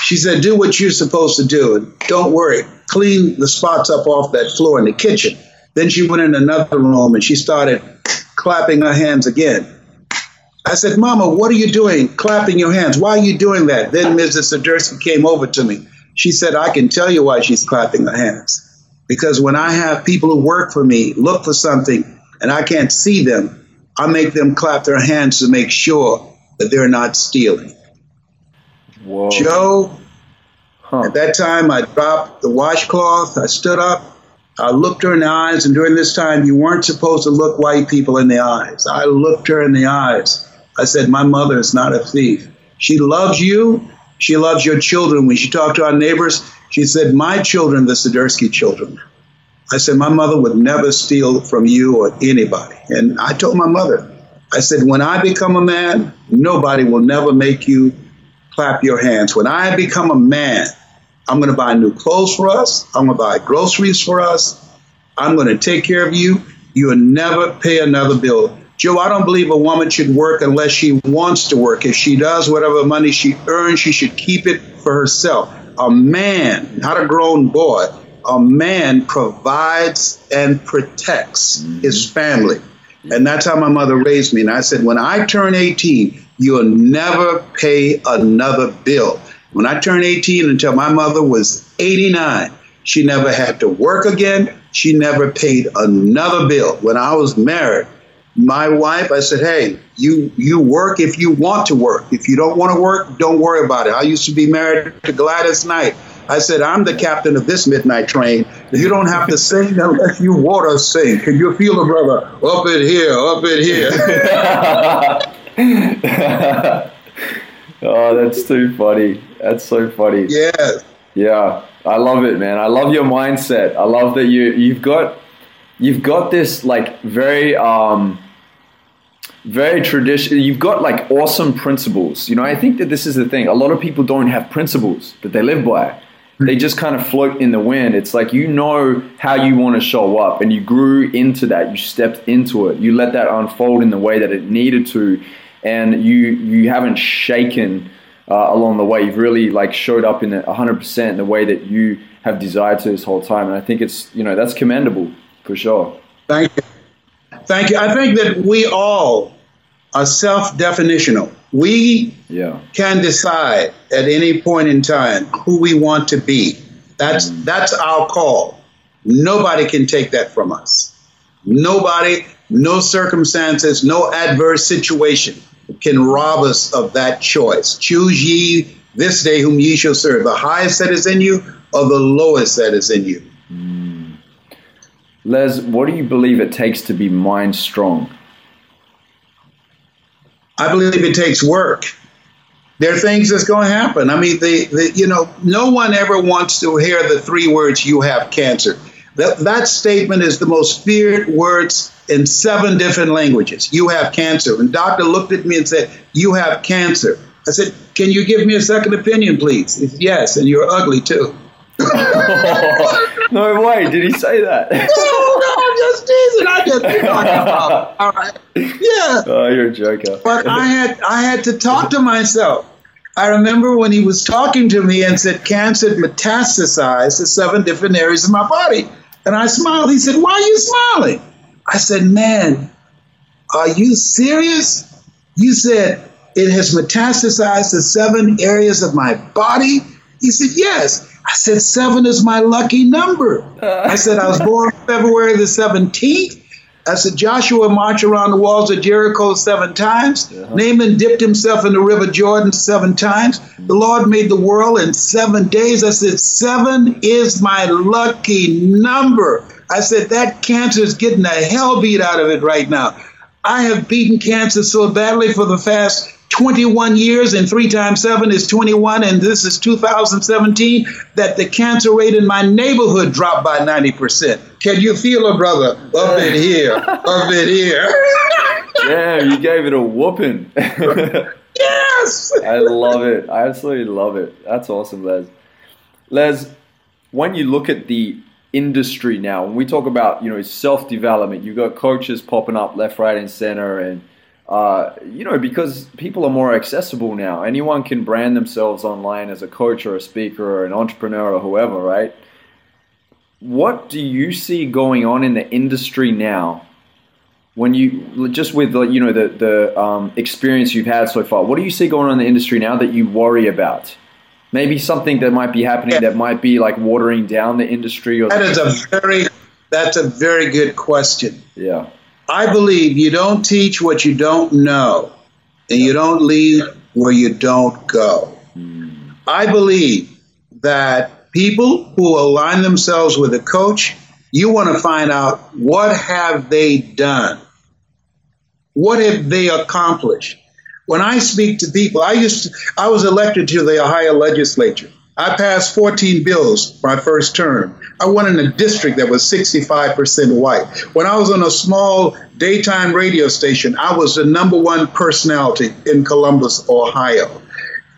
She said, Do what you're supposed to do. And don't worry. Clean the spots up off that floor in the kitchen. Then she went in another room and she started clapping her hands again. I said, Mama, what are you doing? Clapping your hands. Why are you doing that? Then Mrs. Sadirsky came over to me. She said, I can tell you why she's clapping her hands. Because when I have people who work for me look for something and I can't see them, I make them clap their hands to make sure that they're not stealing. Whoa. Joe, huh. at that time, I dropped the washcloth. I stood up. I looked her in the eyes, and during this time, you weren't supposed to look white people in the eyes. I looked her in the eyes. I said, My mother is not a thief. She loves you. She loves your children. When she talked to our neighbors, she said, My children, the Sadirsky children. I said, My mother would never steal from you or anybody. And I told my mother, I said, When I become a man, nobody will never make you clap your hands. When I become a man, I'm going to buy new clothes for us. I'm going to buy groceries for us. I'm going to take care of you. You'll never pay another bill. Joe, I don't believe a woman should work unless she wants to work. If she does whatever money she earns, she should keep it for herself. A man, not a grown boy, a man provides and protects mm-hmm. his family. And that's how my mother raised me. And I said, when I turn 18, you'll never pay another bill. When I turned 18 until my mother was 89, she never had to work again. She never paid another bill. When I was married, my wife, I said, "Hey, you you work if you want to work. If you don't want to work, don't worry about it." I used to be married to Gladys Knight. I said, "I'm the captain of this midnight train. You don't have to sing unless you want to sing. Can you feel it, brother? Up in here, up in here." Oh, that's too funny. That's so funny. Yeah. Yeah. I love it, man. I love your mindset. I love that you you've got you've got this like very um very traditional you've got like awesome principles. You know, I think that this is the thing. A lot of people don't have principles that they live by. They just kind of float in the wind. It's like you know how you want to show up and you grew into that. You stepped into it. You let that unfold in the way that it needed to and you you haven't shaken uh, along the way. You've really like showed up in a 100% in the way that you have desired to this whole time. And I think it's, you know, that's commendable for sure. Thank you. Thank you. I think that we all are self definitional. We yeah. can decide at any point in time who we want to be. That's mm. that's our call. Nobody can take that from us. Nobody, no circumstances, no adverse situation can rob us of that choice. Choose ye this day whom ye shall serve, the highest that is in you or the lowest that is in you. Mm. Les, what do you believe it takes to be mind strong? I believe it takes work. There are things that's going to happen. I mean, the, the you know, no one ever wants to hear the three words "you have cancer." That that statement is the most feared words in seven different languages. You have cancer. And doctor looked at me and said, "You have cancer." I said, "Can you give me a second opinion, please?" He said, yes, and you're ugly too. no way! Did he say that? no, no, I'm just teasing. I just you know, all right. Yeah. Oh, you're a joker. but I had I had to talk to myself. I remember when he was talking to me and said cancer metastasized to seven different areas of my body. And I smiled. He said, Why are you smiling? I said, Man, are you serious? You said it has metastasized to seven areas of my body? He said, Yes. I said, Seven is my lucky number. Uh. I said, I was born February the 17th. I said, Joshua marched around the walls of Jericho seven times. Uh-huh. Naaman dipped himself in the river Jordan seven times. The Lord made the world in seven days. I said, Seven is my lucky number. I said, That cancer is getting the hell beat out of it right now. I have beaten cancer so badly for the past 21 years, and three times seven is 21, and this is 2017, that the cancer rate in my neighborhood dropped by 90%. Can you feel it, brother? Up in here, up in here. yeah, you gave it a whooping. yes. I love it. I absolutely love it. That's awesome, Les. Les, when you look at the industry now, when we talk about you know self development, you've got coaches popping up left, right, and center, and uh, you know, because people are more accessible now. Anyone can brand themselves online as a coach or a speaker or an entrepreneur or whoever, right? What do you see going on in the industry now? When you just with the, you know the the um, experience you've had so far, what do you see going on in the industry now that you worry about? Maybe something that might be happening that might be like watering down the industry. Or that is a very that's a very good question. Yeah I believe you don't teach what you don't know, and you don't lead where you don't go. Hmm. I believe that people who align themselves with a coach, you want to find out what have they done? What have they accomplished? When I speak to people, I used to, I was elected to the Ohio legislature. I passed 14 bills my first term. I won in a district that was 65% white. When I was on a small daytime radio station, I was the number one personality in Columbus, Ohio.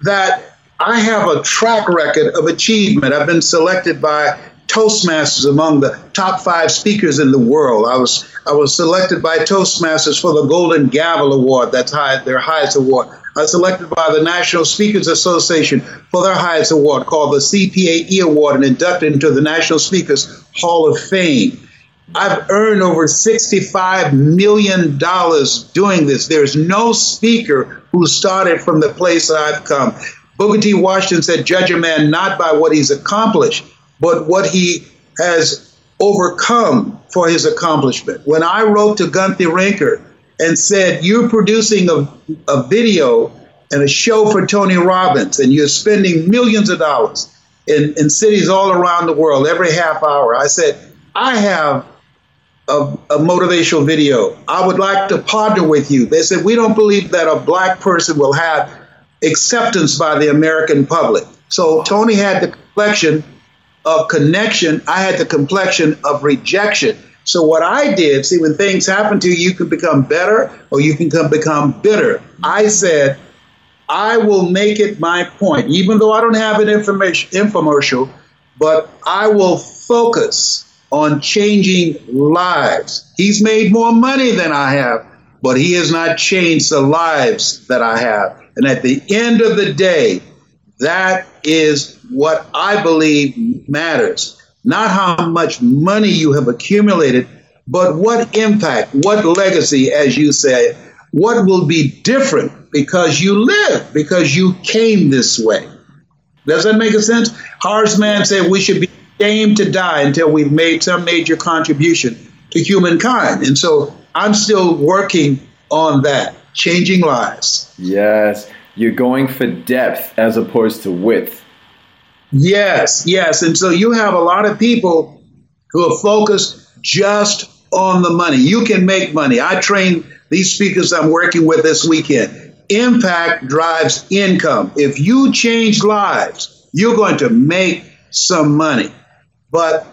That I have a track record of achievement. I've been selected by Toastmasters among the top five speakers in the world. I was I was selected by Toastmasters for the Golden Gavel Award. That's high, their highest award. I was selected by the National Speakers Association for their highest award called the CPAE Award and inducted into the National Speakers Hall of Fame. I've earned over $65 million doing this. There's no speaker who started from the place that I've come. Booker T. Washington said, Judge a man not by what he's accomplished, but what he has overcome for his accomplishment. When I wrote to Guthy-Renker and said, You're producing a, a video and a show for Tony Robbins, and you're spending millions of dollars in, in cities all around the world every half hour. I said, I have a, a, motivational video. I would like to partner with you. They said, We don't believe that a black person will have acceptance by the American public. So Tony had the complexion of connection, I had the complexion of rejection. So what I did, see, when things happen to you, you can become better or you can become bitter. I said, I will make it my point, even though I don't have an information infomercial, but I will focus on changing lives. He's made more money than I have, but he has not changed the lives that I have. And at the end of the day, that is what I believe matters. Not how much money you have accumulated, but what impact, what legacy, as you say, what will be different because you live, because you came this way. Does that make a sense? Horace Mann said we should be ashamed to die until we've made some major contribution to humankind. And so I'm still working on that, changing lives. Yes. You're going for depth as opposed to width. Yes, yes. And so you have a lot of people who are focused just on the money. You can make money. I train these speakers I'm working with this weekend. Impact drives income. If you change lives, you're going to make some money. But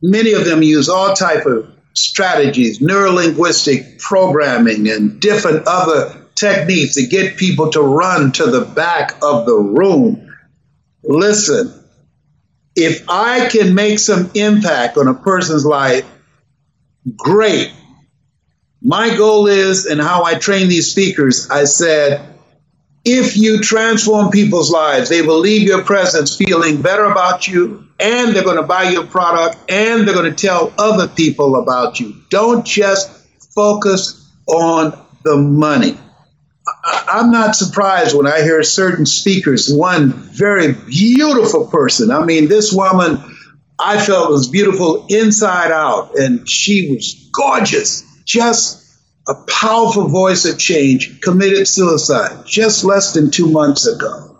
many of them use all type of strategies, neurolinguistic programming and different other techniques to get people to run to the back of the room. Listen, if I can make some impact on a person's life, great. My goal is, and how I train these speakers, I said, if you transform people's lives, they will leave your presence feeling better about you, and they're going to buy your product, and they're going to tell other people about you. Don't just focus on the money. I'm not surprised when I hear certain speakers, one very beautiful person. I mean, this woman I felt was beautiful inside out, and she was gorgeous, just a powerful voice of change, committed suicide just less than two months ago.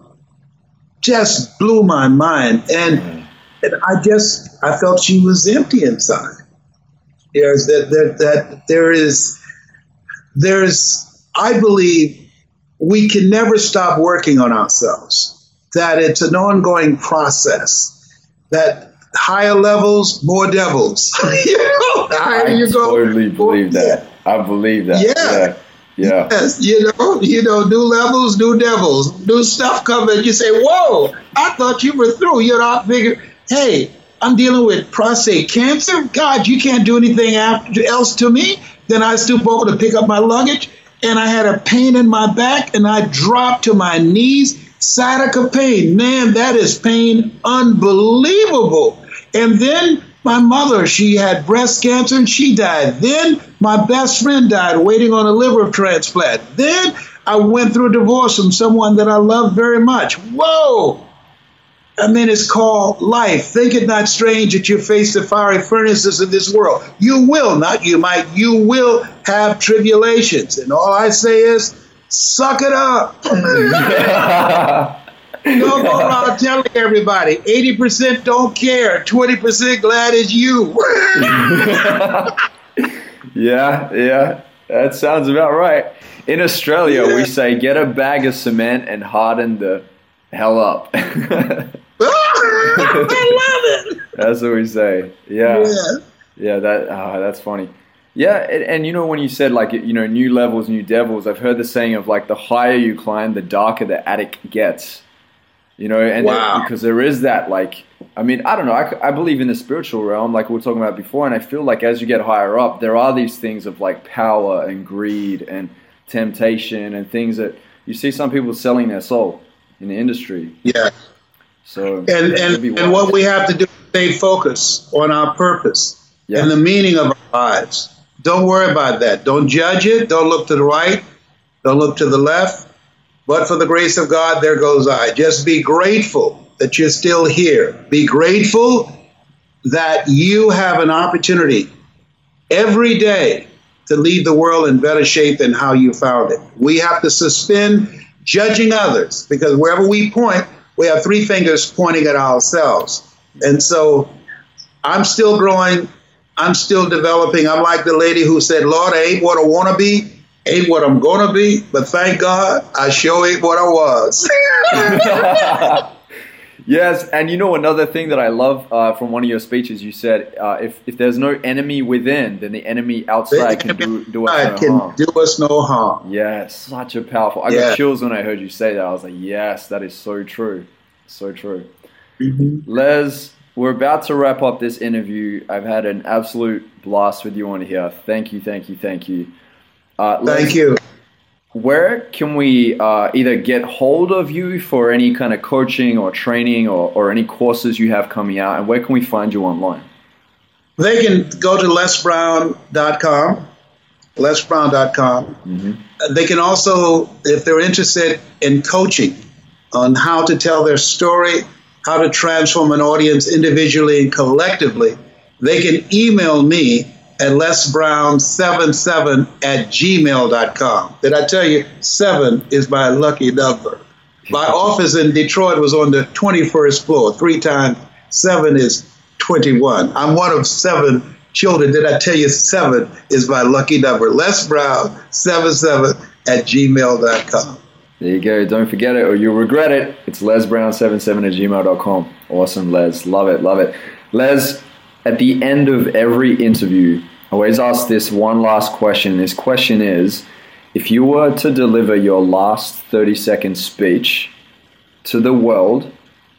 Just blew my mind. And, and I just, I felt she was empty inside. There's that, that, that there is, there's, I believe we can never stop working on ourselves, that it's an ongoing process, that higher levels, more devils. you know, I you totally go, believe that. I believe that. Yeah. yeah. Yeah. Yes, you know, you know, new levels, new devils, new stuff coming. You say, "Whoa! I thought you were through." You're not figure. Hey, I'm dealing with prostate cancer. God, you can't do anything after, else to me. Then I stoop over to pick up my luggage, and I had a pain in my back, and I dropped to my knees. Sciatica pain, man, that is pain unbelievable. And then my mother, she had breast cancer and she died. Then my best friend died waiting on a liver transplant. Then I went through a divorce from someone that I loved very much. Whoa! I mean, it's called life. Think it not strange that you face the fiery furnaces of this world. You will, not you might, you will have tribulations. And all I say is, suck it up. Don't go around telling everybody 80% don't care, 20% glad it's you. yeah, yeah, that sounds about right. In Australia, yeah. we say get a bag of cement and harden the hell up. I love it. That's what we say. Yeah. Yeah, yeah that uh, that's funny. Yeah, and, and, you know when you said like you know new levels, new devils, I've heard the saying of like the higher you climb, the darker the attic gets you know, and wow. because there is that, like, I mean, I don't know, I, I believe in the spiritual realm, like we were talking about before, and I feel like as you get higher up, there are these things of like power and greed and temptation and things that you see some people selling their soul in the industry. Yeah. So, and and, and what we have to do is stay focused on our purpose yeah. and the meaning of our lives. Don't worry about that. Don't judge it. Don't look to the right. Don't look to the left but for the grace of God, there goes I. Just be grateful that you're still here. Be grateful that you have an opportunity every day to leave the world in better shape than how you found it. We have to suspend judging others because wherever we point, we have three fingers pointing at ourselves. And so I'm still growing. I'm still developing. I'm like the lady who said, Lord, I ain't what I want to be ain't what I'm gonna be, but thank God I sure ain't what I was. yes, and you know another thing that I love uh, from one of your speeches, you said uh, if if there's no enemy within, then the enemy outside can do, do us no can harm. do us no harm. Yes, such a powerful. I yeah. got chills when I heard you say that. I was like, yes, that is so true, so true. Mm-hmm. Les, we're about to wrap up this interview. I've had an absolute blast with you on here. Thank you, thank you, thank you. Uh, Thank you. Where can we uh, either get hold of you for any kind of coaching or training or, or any courses you have coming out, and where can we find you online? They can go to lesbrown.com, lesbrown.com. Mm-hmm. They can also, if they're interested in coaching on how to tell their story, how to transform an audience individually and collectively, they can email me at lesbrown77 at gmail.com. Did I tell you seven is my lucky number? My office in Detroit was on the 21st floor. Three times seven is 21. I'm one of seven children. Did I tell you seven is my lucky number? Les Brown, 77 at gmail.com. There you go. Don't forget it or you'll regret it. It's lesbrown77 at gmail.com. Awesome, Les. Love it. Love it. Les, at the end of every interview, I always ask this one last question. This question is if you were to deliver your last 30 second speech to the world,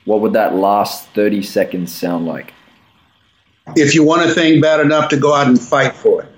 what would that last 30 seconds sound like? If you want a thing bad enough to go out and fight for it,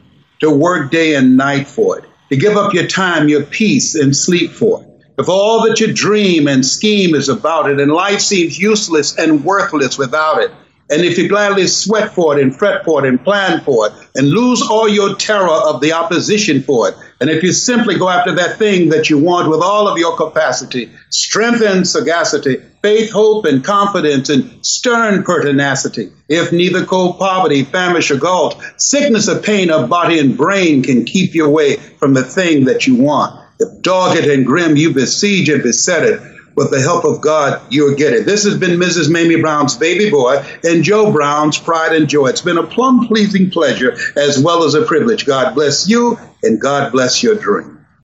to work day and night for it, to give up your time, your peace, and sleep for it. If all that you dream and scheme is about it, and life seems useless and worthless without it, and if you gladly sweat for it and fret for it and plan for it and lose all your terror of the opposition for it, and if you simply go after that thing that you want with all of your capacity, strength and sagacity, faith, hope, and confidence, and stern pertinacity, if neither cold poverty, famish, or gulf, sickness or pain of body and brain can keep you away from the thing that you want, if dogged and grim you besiege and beset it, with the help of God, you'll get it. This has been Mrs. Mamie Brown's baby boy and Joe Brown's pride and joy. It's been a plum pleasing pleasure as well as a privilege. God bless you and God bless your dream.